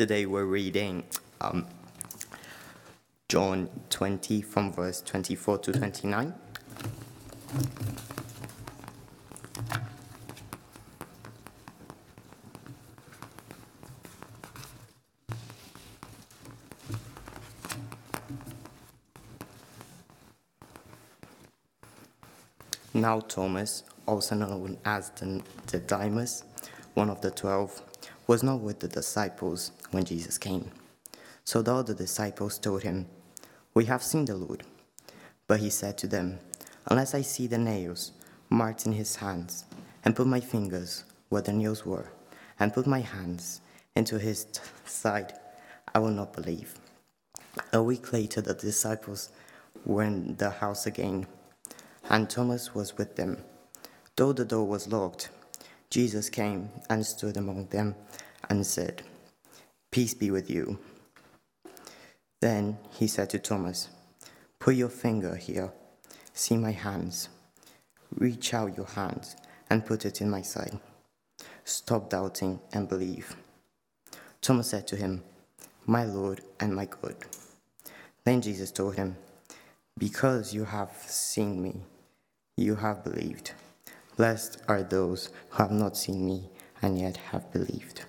Today we're reading um, John 20 from verse 24 to 29. Now Thomas, also known as the, the one of the twelve, was not with the disciples when Jesus came. So the other disciples told him, We have seen the Lord. But he said to them, Unless I see the nails marked in his hands, and put my fingers where the nails were, and put my hands into his side, I will not believe. A week later, the disciples were in the house again, and Thomas was with them. Though the door was locked, Jesus came and stood among them and said, Peace be with you. Then he said to Thomas, Put your finger here, see my hands. Reach out your hands and put it in my side. Stop doubting and believe. Thomas said to him, My Lord and my God. Then Jesus told him, Because you have seen me, you have believed. Blessed are those who have not seen me and yet have believed.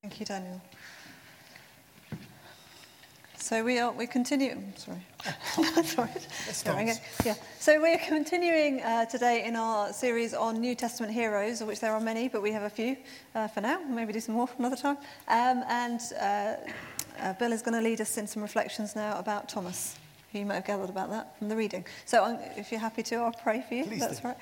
Thank you, Daniel. So we are we continue. Sorry, sorry. Sorry, Yeah. So we're continuing uh, today in our series on New Testament heroes, of which there are many, but we have a few uh, for now. Maybe do some more another time. Um, and uh, uh, Bill is going to lead us in some reflections now about Thomas. You might have gathered about that from the reading. So um, if you're happy to, I'll pray for you. Please That's do. right.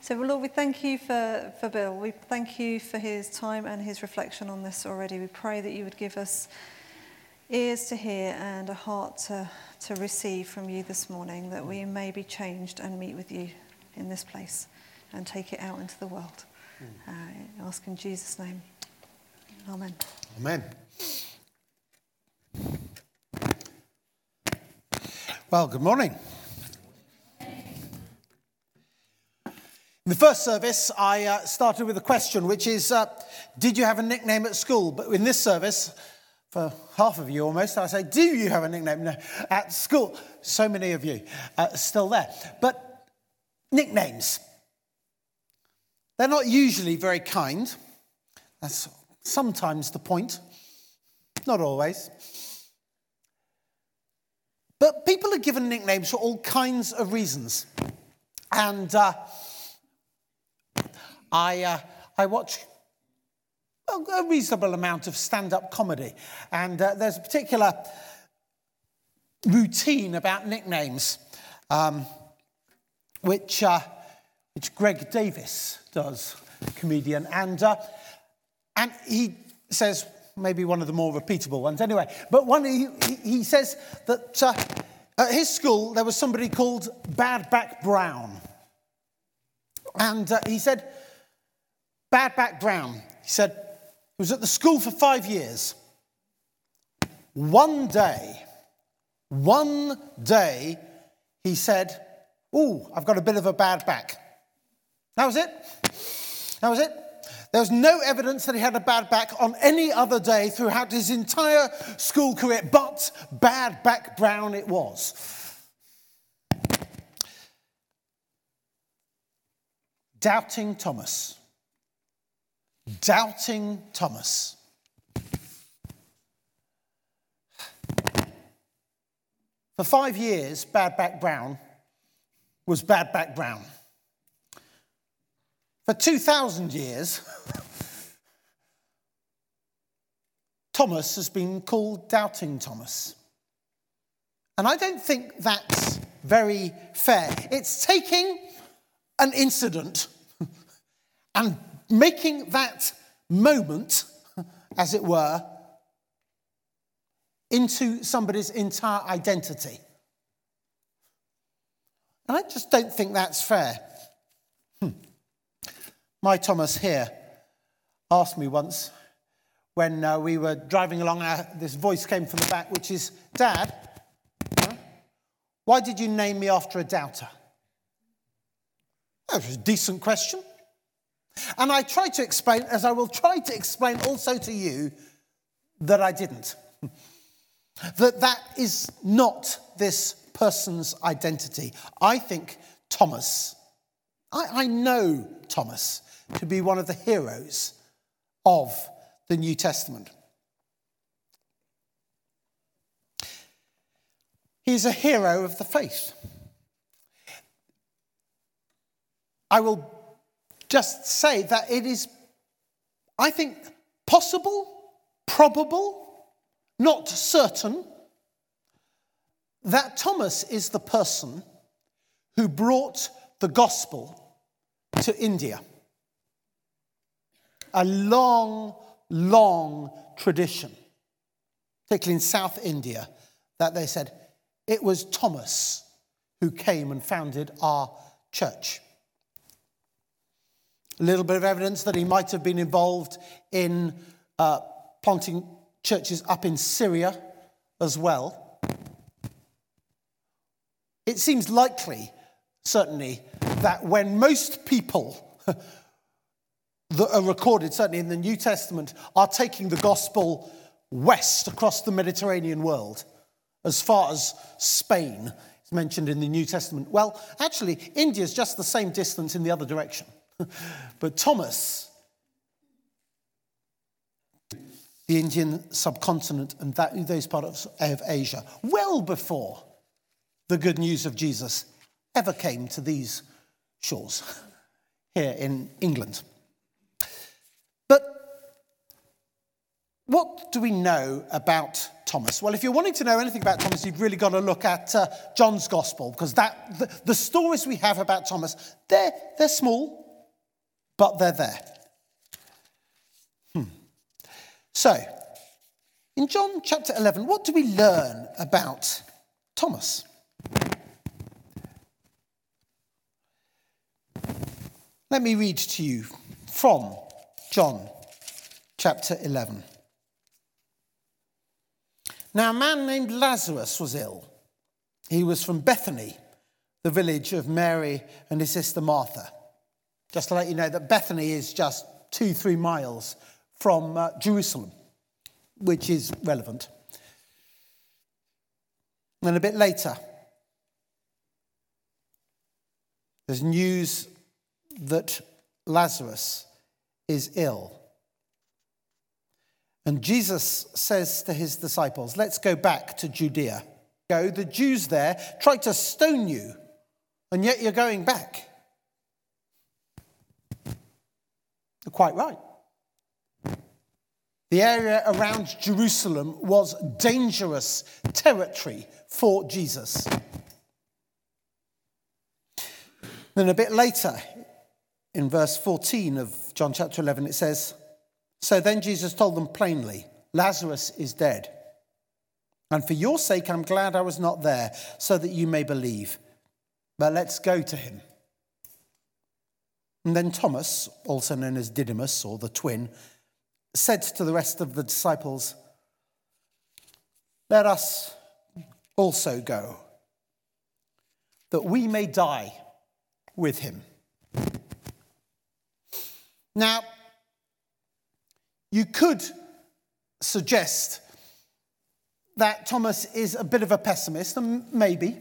So, Lord, we thank you for, for Bill. We thank you for his time and his reflection on this already. We pray that you would give us ears to hear and a heart to, to receive from you this morning, that we may be changed and meet with you in this place and take it out into the world. Uh, I ask in Jesus' name. Amen. Amen. Well, good morning. In the first service, I uh, started with a question, which is uh, Did you have a nickname at school? But in this service, for half of you almost, I say, Do you have a nickname at school? So many of you uh, still there. But nicknames, they're not usually very kind. That's sometimes the point, not always. But people are given nicknames for all kinds of reasons. And uh, I, uh, I watch a reasonable amount of stand up comedy. And uh, there's a particular routine about nicknames, um, which, uh, which Greg Davies does, comedian. And, uh, and he says, maybe one of the more repeatable ones anyway, but one, he, he- says that uh, at his school there was somebody called Bad Back Brown. And uh, he said, Bad Back Brown, he said, he was at the school for five years. One day, one day, he said, Oh, I've got a bit of a bad back. That was it. That was it. There was no evidence that he had a bad back on any other day throughout his entire school career, but bad back Brown it was. Doubting Thomas. Doubting Thomas. For five years, Bad Back Brown was Bad Back Brown. For 2,000 years, Thomas has been called Doubting Thomas. And I don't think that's very fair. It's taking an incident and making that moment, as it were, into somebody's entire identity. And I just don't think that's fair. Hmm. My Thomas here asked me once when uh, we were driving along, uh, this voice came from the back, which is, Dad, why did you name me after a doubter? That was a decent question. And I tried to explain, as I will try to explain also to you, that I didn't. that that is not this person's identity. I think Thomas, I, I know Thomas to be one of the heroes of the New Testament. He's a hero of the faith. I will just say that it is, I think, possible, probable, not certain, that Thomas is the person who brought the gospel to India. A long, long tradition, particularly in South India, that they said it was Thomas who came and founded our church. A little bit of evidence that he might have been involved in uh, planting churches up in Syria as well. It seems likely, certainly, that when most people that are recorded, certainly in the New Testament, are taking the gospel west across the Mediterranean world, as far as Spain is mentioned in the New Testament. Well, actually, India is just the same distance in the other direction. but Thomas, the Indian subcontinent and that, those parts of Asia, well before the good news of Jesus ever came to these shores here in England. But what do we know about Thomas? Well, if you're wanting to know anything about Thomas, you've really got to look at uh, John's Gospel because that, the, the stories we have about Thomas, they're, they're small, but they're there. Hmm. So, in John chapter 11, what do we learn about Thomas? Let me read to you from John chapter 11. Now, a man named Lazarus was ill. He was from Bethany, the village of Mary and his sister Martha. Just to let you know that Bethany is just two, three miles from uh, Jerusalem, which is relevant. And a bit later, there's news that Lazarus is ill. And Jesus says to his disciples, Let's go back to Judea. Go, the Jews there tried to stone you, and yet you're going back. You're quite right. The area around Jerusalem was dangerous territory for Jesus. Then a bit later, in verse 14 of John chapter 11, it says, So then Jesus told them plainly, Lazarus is dead. And for your sake, I'm glad I was not there, so that you may believe. But let's go to him. And then Thomas, also known as Didymus or the twin, said to the rest of the disciples, Let us also go, that we may die with him. Now, you could suggest that Thomas is a bit of a pessimist, and maybe,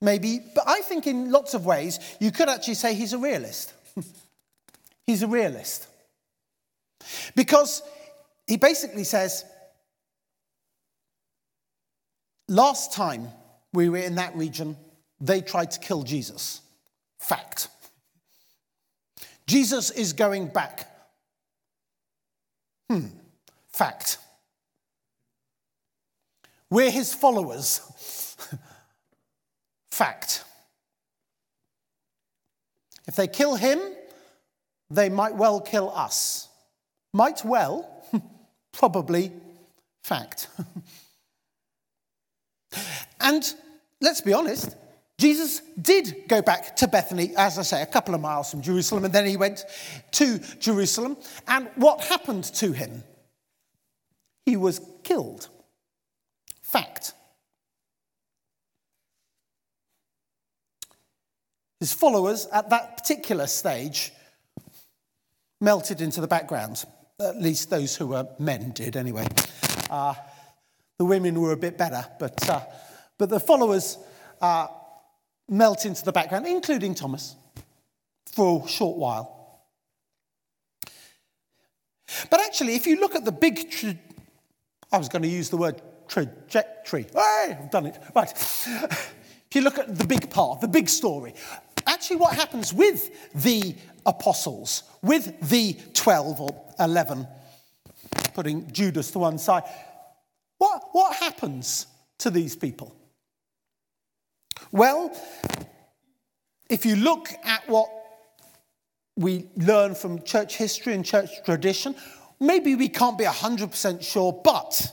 maybe, but I think in lots of ways you could actually say he's a realist. he's a realist. Because he basically says, last time we were in that region, they tried to kill Jesus. Fact. Jesus is going back. Hmm. Fact. We're his followers. Fact. If they kill him, they might well kill us. Might well, probably, fact. and let's be honest, Jesus did go back to Bethany, as I say, a couple of miles from Jerusalem, and then he went to Jerusalem. And what happened to him? He was killed. Fact. His followers at that particular stage melted into the background. At least those who were men did, anyway. Uh, the women were a bit better, but, uh, but the followers uh, melt into the background, including Thomas, for a short while. But actually, if you look at the big, tra- I was going to use the word trajectory. Hey, I've done it. Right. if you look at the big part, the big story, actually, what happens with the apostles, with the 12 or 11, putting Judas to one side, what, what happens to these people? Well, if you look at what we learn from church history and church tradition, maybe we can't be 100% sure, but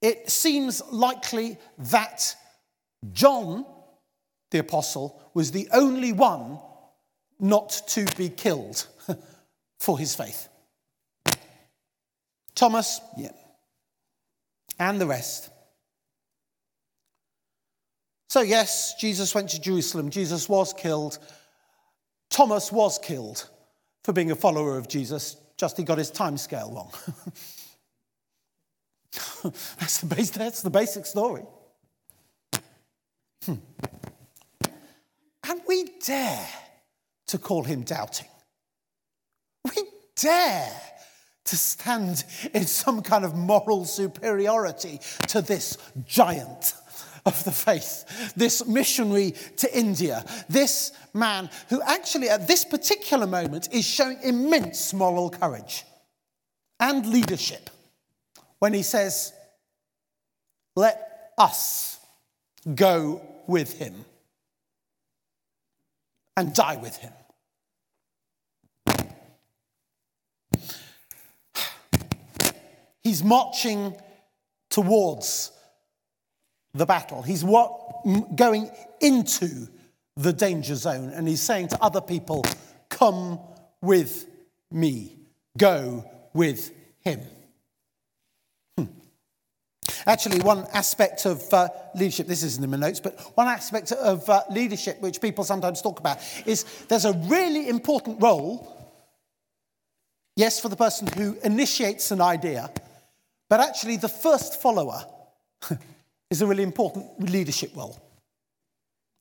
it seems likely that John, the apostle, was the only one not to be killed for his faith. Thomas, yeah, and the rest. So, yes, Jesus went to Jerusalem. Jesus was killed. Thomas was killed for being a follower of Jesus, just he got his time scale wrong. that's, the base, that's the basic story. Hmm. And we dare to call him doubting. We dare to stand in some kind of moral superiority to this giant of the faith, this missionary to India, this man who actually at this particular moment is showing immense moral courage and leadership when he says, Let us go with him and die with him. He's marching towards the battle. He's what, going into the danger zone and he's saying to other people, Come with me, go with him. Hmm. Actually, one aspect of uh, leadership, this isn't in my notes, but one aspect of uh, leadership which people sometimes talk about is there's a really important role, yes, for the person who initiates an idea, but actually the first follower is a really important leadership role.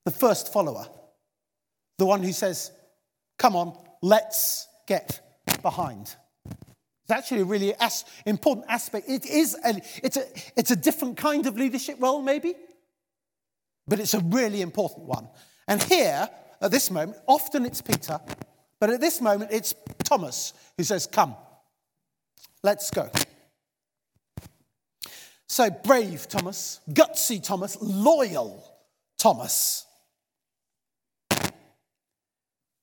The first follower, the one who says, Come on, let's get behind. It's actually a really as- important aspect. It is a, it's, a, it's a different kind of leadership role, maybe, but it's a really important one. And here, at this moment, often it's Peter, but at this moment it's Thomas who says, Come, let's go. So brave Thomas, gutsy Thomas, loyal Thomas,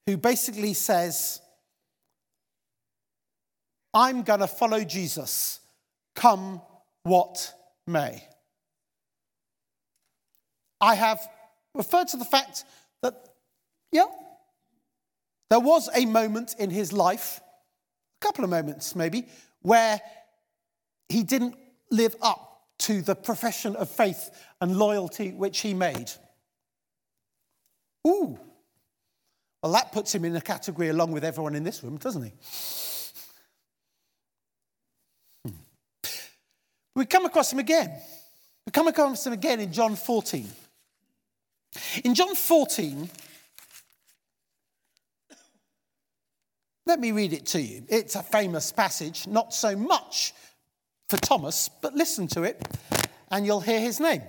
who basically says, I'm going to follow Jesus, come what may. I have referred to the fact that, yeah, there was a moment in his life, a couple of moments maybe, where he didn't live up to the profession of faith and loyalty which he made. Ooh. Well, that puts him in a category along with everyone in this room, doesn't he? Hmm. We come across him again. We come across him again in John 14. In John 14, let me read it to you. It's a famous passage, not so much for Thomas, but listen to it and you'll hear his name.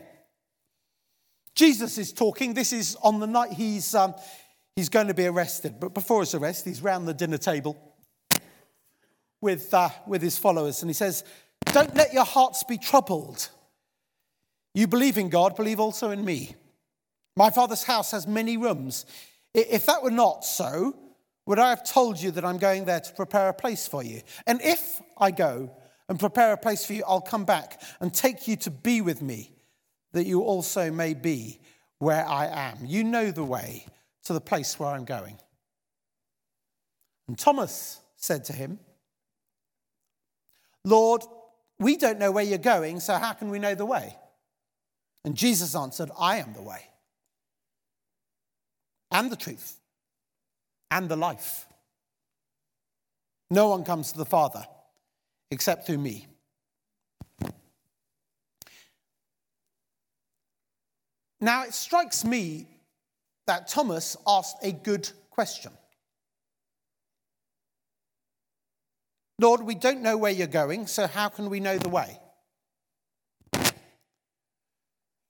Jesus is talking. This is on the night he's, um, he's going to be arrested. But before his arrest, he's round the dinner table with, uh, with his followers. And he says, Don't let your hearts be troubled. You believe in God, believe also in me. My father's house has many rooms. If that were not so, would I have told you that I'm going there to prepare a place for you? And if I go and prepare a place for you, I'll come back and take you to be with me, that you also may be where I am. You know the way to the place where I'm going. And Thomas said to him, Lord, we don't know where you're going, so how can we know the way? And Jesus answered, I am the way, and the truth, and the life. No one comes to the Father except through me. Now, it strikes me that Thomas asked a good question. Lord, we don't know where you're going, so how can we know the way?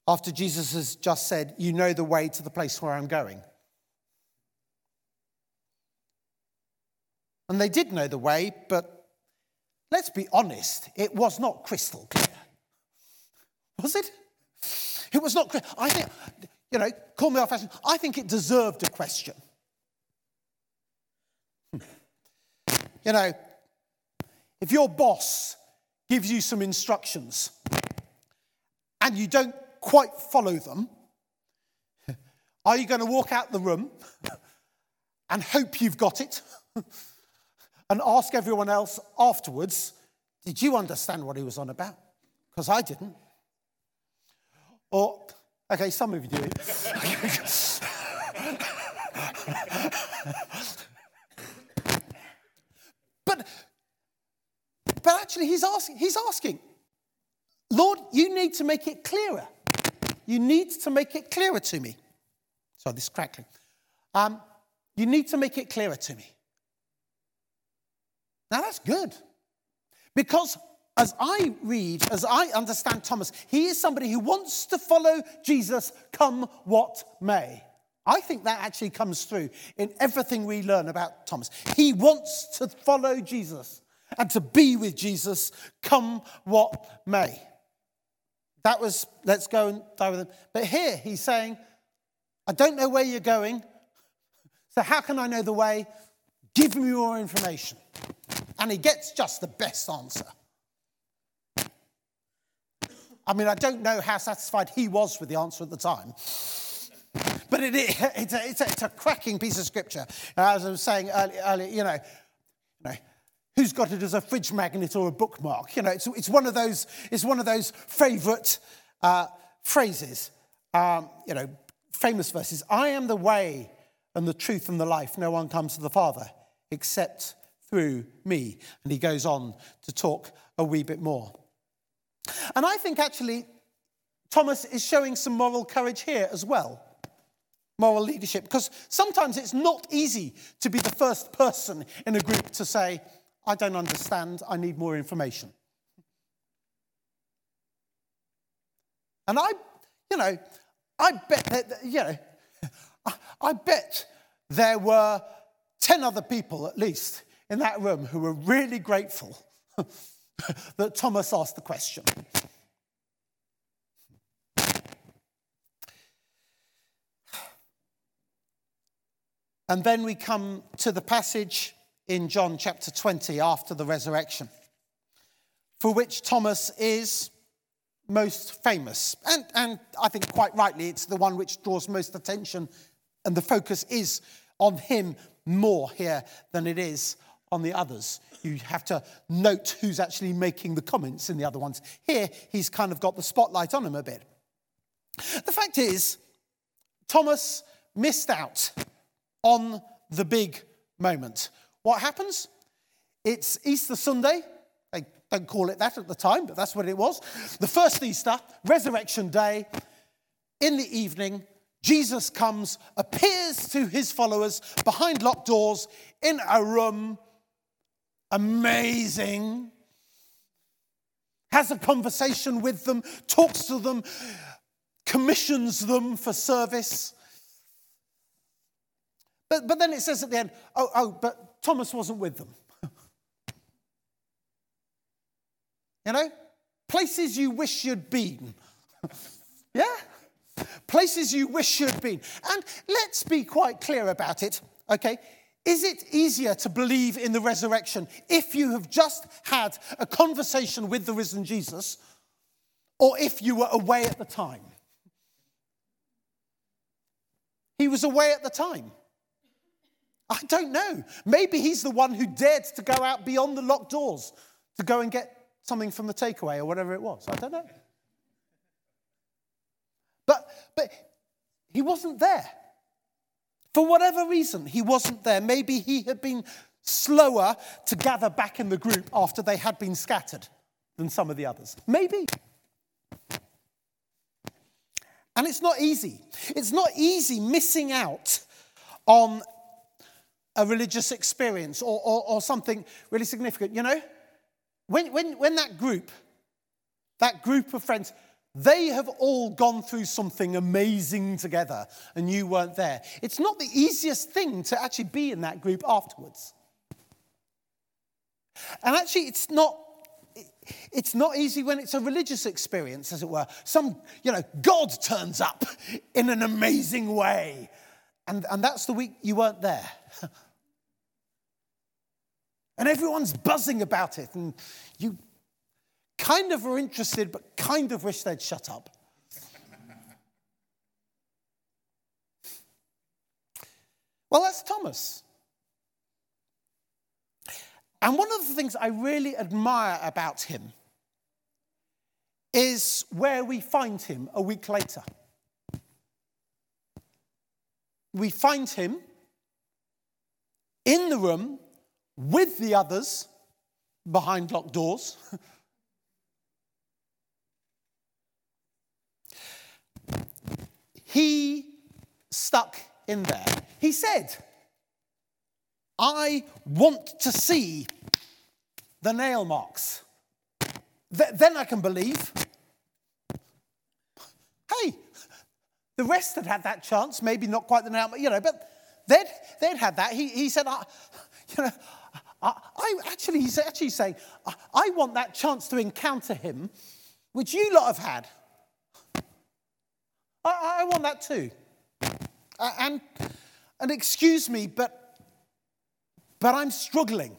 After Jesus has just said, You know the way to the place where I'm going. And they did know the way, but let's be honest, it was not crystal clear. Was it? It was not clear. I think, you know, call me off fashioned, I think it deserved a question. You know, if your boss gives you some instructions and you don't quite follow them, are you going to walk out the room and hope you've got it and ask everyone else afterwards, did you understand what he was on about? Because I didn't. Or, okay, some of you do it. but but actually, he's asking, he's asking, Lord, you need to make it clearer. You need to make it clearer to me. Sorry, this crackling. Um, you need to make it clearer to me. Now that's good. Because as I read, as I understand Thomas, he is somebody who wants to follow Jesus come what may. I think that actually comes through in everything we learn about Thomas. He wants to follow Jesus and to be with Jesus come what may. That was, let's go and die with him. But here he's saying, I don't know where you're going, so how can I know the way? Give me more information. And he gets just the best answer. I mean, I don't know how satisfied he was with the answer at the time. But it, it, it's, a, it's, a, it's, a, cracking piece of scripture. As I was saying earlier, you know, you know Who's got it as a fridge magnet or a bookmark? You know, it's, it's one of those, it's one of those favourite uh, phrases. Um, you know, famous verses. I am the way and the truth and the life. No one comes to the Father except through me. And he goes on to talk a wee bit more. And I think actually Thomas is showing some moral courage here as well. Moral leadership, because sometimes it's not easy to be the first person in a group to say, I don't understand, I need more information. And I, you know, I bet that, you know, I bet there were 10 other people at least in that room who were really grateful that Thomas asked the question. And then we come to the passage in John chapter 20 after the resurrection, for which Thomas is most famous. And, and I think quite rightly, it's the one which draws most attention, and the focus is on him more here than it is on the others. You have to note who's actually making the comments in the other ones. Here, he's kind of got the spotlight on him a bit. The fact is, Thomas missed out on the big moment what happens? It's Easter Sunday. They don't call it that at the time, but that's what it was. The first Easter, Resurrection Day. In the evening, Jesus comes, appears to his followers behind locked doors in a room. Amazing. Has a conversation with them, talks to them, commissions them for service. But, but then it says at the end, oh, oh, but Thomas wasn't with them. you know, places you wish you'd been. yeah? Places you wish you'd been. And let's be quite clear about it, okay? Is it easier to believe in the resurrection if you have just had a conversation with the risen Jesus or if you were away at the time? He was away at the time. I don't know. Maybe he's the one who dared to go out beyond the locked doors to go and get something from the takeaway or whatever it was. I don't know. But, but he wasn't there. For whatever reason, he wasn't there. Maybe he had been slower to gather back in the group after they had been scattered than some of the others. Maybe. And it's not easy. It's not easy missing out on a religious experience or, or, or something really significant. You know, when, when, when that group, that group of friends, they have all gone through something amazing together and you weren't there. It's not the easiest thing to actually be in that group afterwards. And actually, it's not. It's not easy when it's a religious experience, as it were. Some, you know, God turns up in an amazing way. And, and that's the week you weren't there. and everyone's buzzing about it. And you kind of are interested, but kind of wish they'd shut up. well, that's Thomas. And one of the things I really admire about him is where we find him a week later. We find him in the room with the others behind locked doors. he stuck in there. He said, I want to see the nail marks. Th- then I can believe. Hey, the rest had had that chance, maybe not quite the nail, you know, but they'd, they'd had that. He, he said, I, you know, I, I actually, he's actually saying, I, I want that chance to encounter him, which you lot have had. I, I want that too. And, and excuse me, but but I'm struggling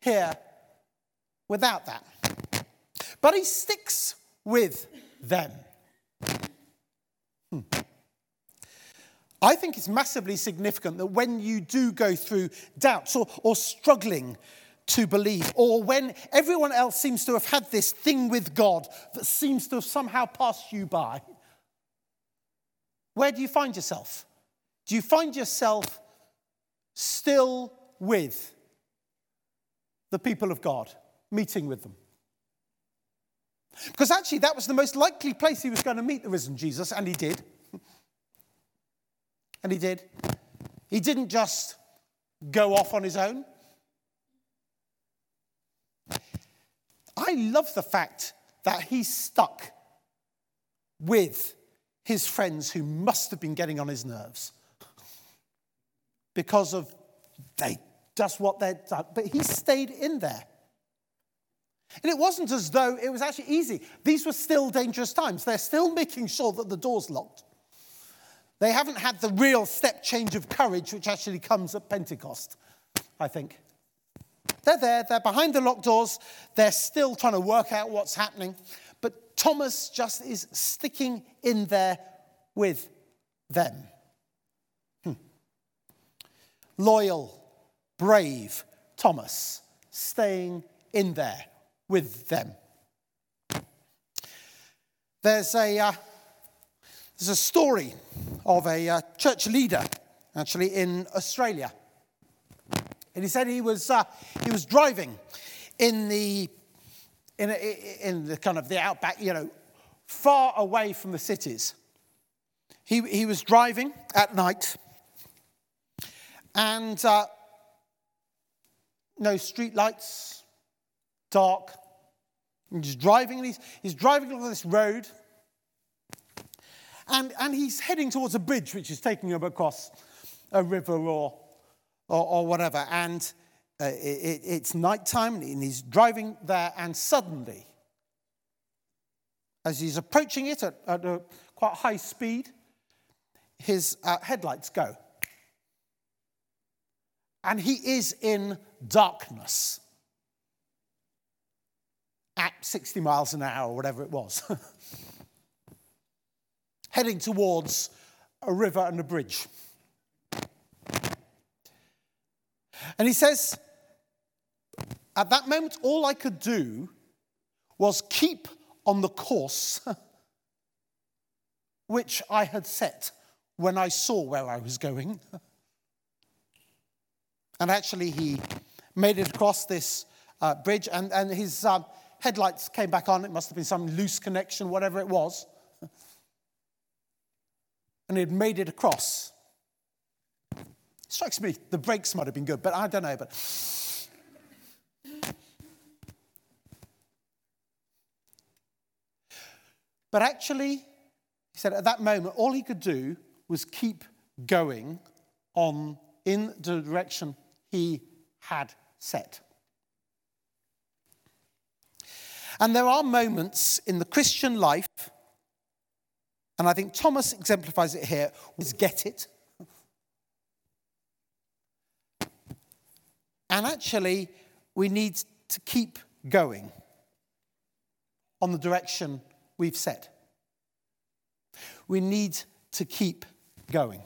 here without that. But he sticks with them. Hmm. I think it's massively significant that when you do go through doubts or, or struggling to believe, or when everyone else seems to have had this thing with God that seems to have somehow passed you by, where do you find yourself? Do you find yourself still with the people of God, meeting with them. Because actually, that was the most likely place he was going to meet the risen Jesus, and he did. And he did. He didn't just go off on his own. I love the fact that he stuck with his friends who must have been getting on his nerves because of they just what they'd done. But he stayed in there. And it wasn't as though it was actually easy. These were still dangerous times. They're still making sure that the door's locked. They haven't had the real step change of courage, which actually comes at Pentecost, I think. They're there, they're behind the locked doors, they're still trying to work out what's happening. Thomas just is sticking in there with them. Hmm. Loyal brave Thomas staying in there with them. There's a, uh, there's a story of a uh, church leader, actually, in Australia. And he said he was, uh, he was driving in the, in, in the kind of the outback, you know, far away from the cities. He, he was driving at night, and uh, no street lights, dark. He's driving, he's, he's driving along this road, and, and he's heading towards a bridge which is taking him across a river or, or, or whatever. And uh, it, it's nighttime, and he's driving there, and suddenly, as he's approaching it at, at a quite high speed, his uh, headlights go and he is in darkness at 60 miles an hour, or whatever it was, heading towards a river and a bridge. And he says, at that moment, all I could do was keep on the course which I had set when I saw where I was going. And actually, he made it across this uh, bridge, and, and his um, headlights came back on. It must have been some loose connection, whatever it was. And he had made it across. Strikes me the brakes might have been good, but I don't know. But But actually, he said at that moment, all he could do was keep going on in the direction he had set. And there are moments in the Christian life, and I think Thomas exemplifies it here, was get it. And actually, we need to keep going on the direction we've set. We need to keep going.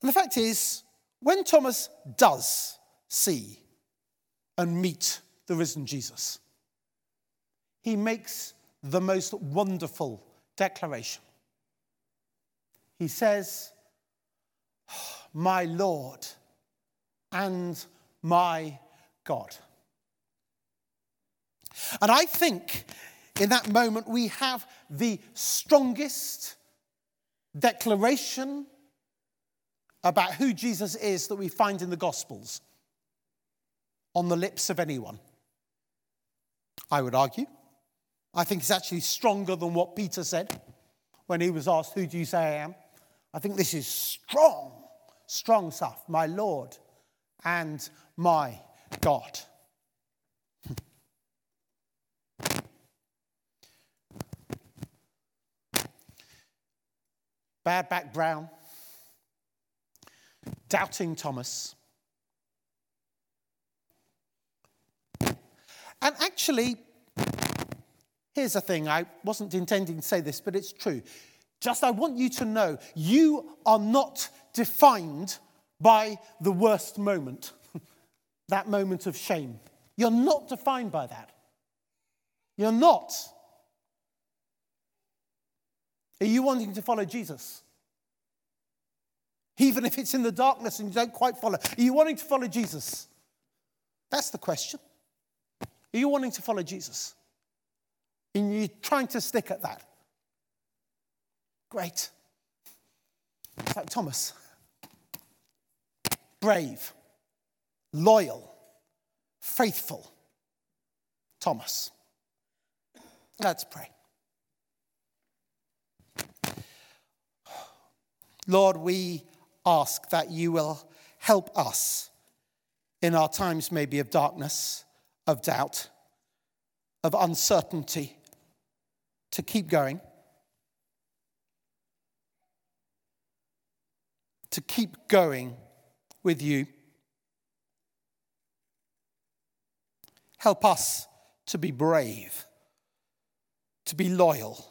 And the fact is, when Thomas does see and meet the risen Jesus, he makes the most wonderful declaration. He says, My Lord and my God. And I think in that moment we have the strongest declaration about who Jesus is that we find in the Gospels on the lips of anyone. I would argue. I think it's actually stronger than what Peter said when he was asked, Who do you say I am? I think this is strong, strong stuff. My Lord and my God. Bad back Brown, doubting Thomas. And actually, here's the thing I wasn't intending to say this, but it's true. Just I want you to know you are not defined by the worst moment, that moment of shame. You're not defined by that. You're not. Are you wanting to follow Jesus? Even if it's in the darkness and you don't quite follow, are you wanting to follow Jesus? That's the question. Are you wanting to follow Jesus? And you're trying to stick at that. Great. It's like Thomas. Brave, loyal, faithful. Thomas. Let's pray. Lord, we ask that you will help us in our times, maybe of darkness, of doubt, of uncertainty, to keep going, to keep going with you. Help us to be brave, to be loyal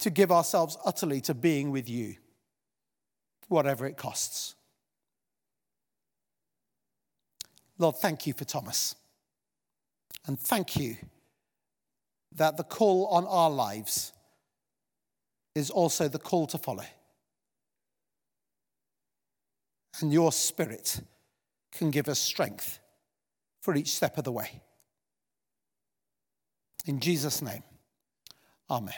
to give ourselves utterly to being with you, whatever it costs. Lord, thank you for Thomas. And thank you that the call on our lives is also the call to follow. And your spirit can give us strength for each step of the way. In Jesus' name, amen.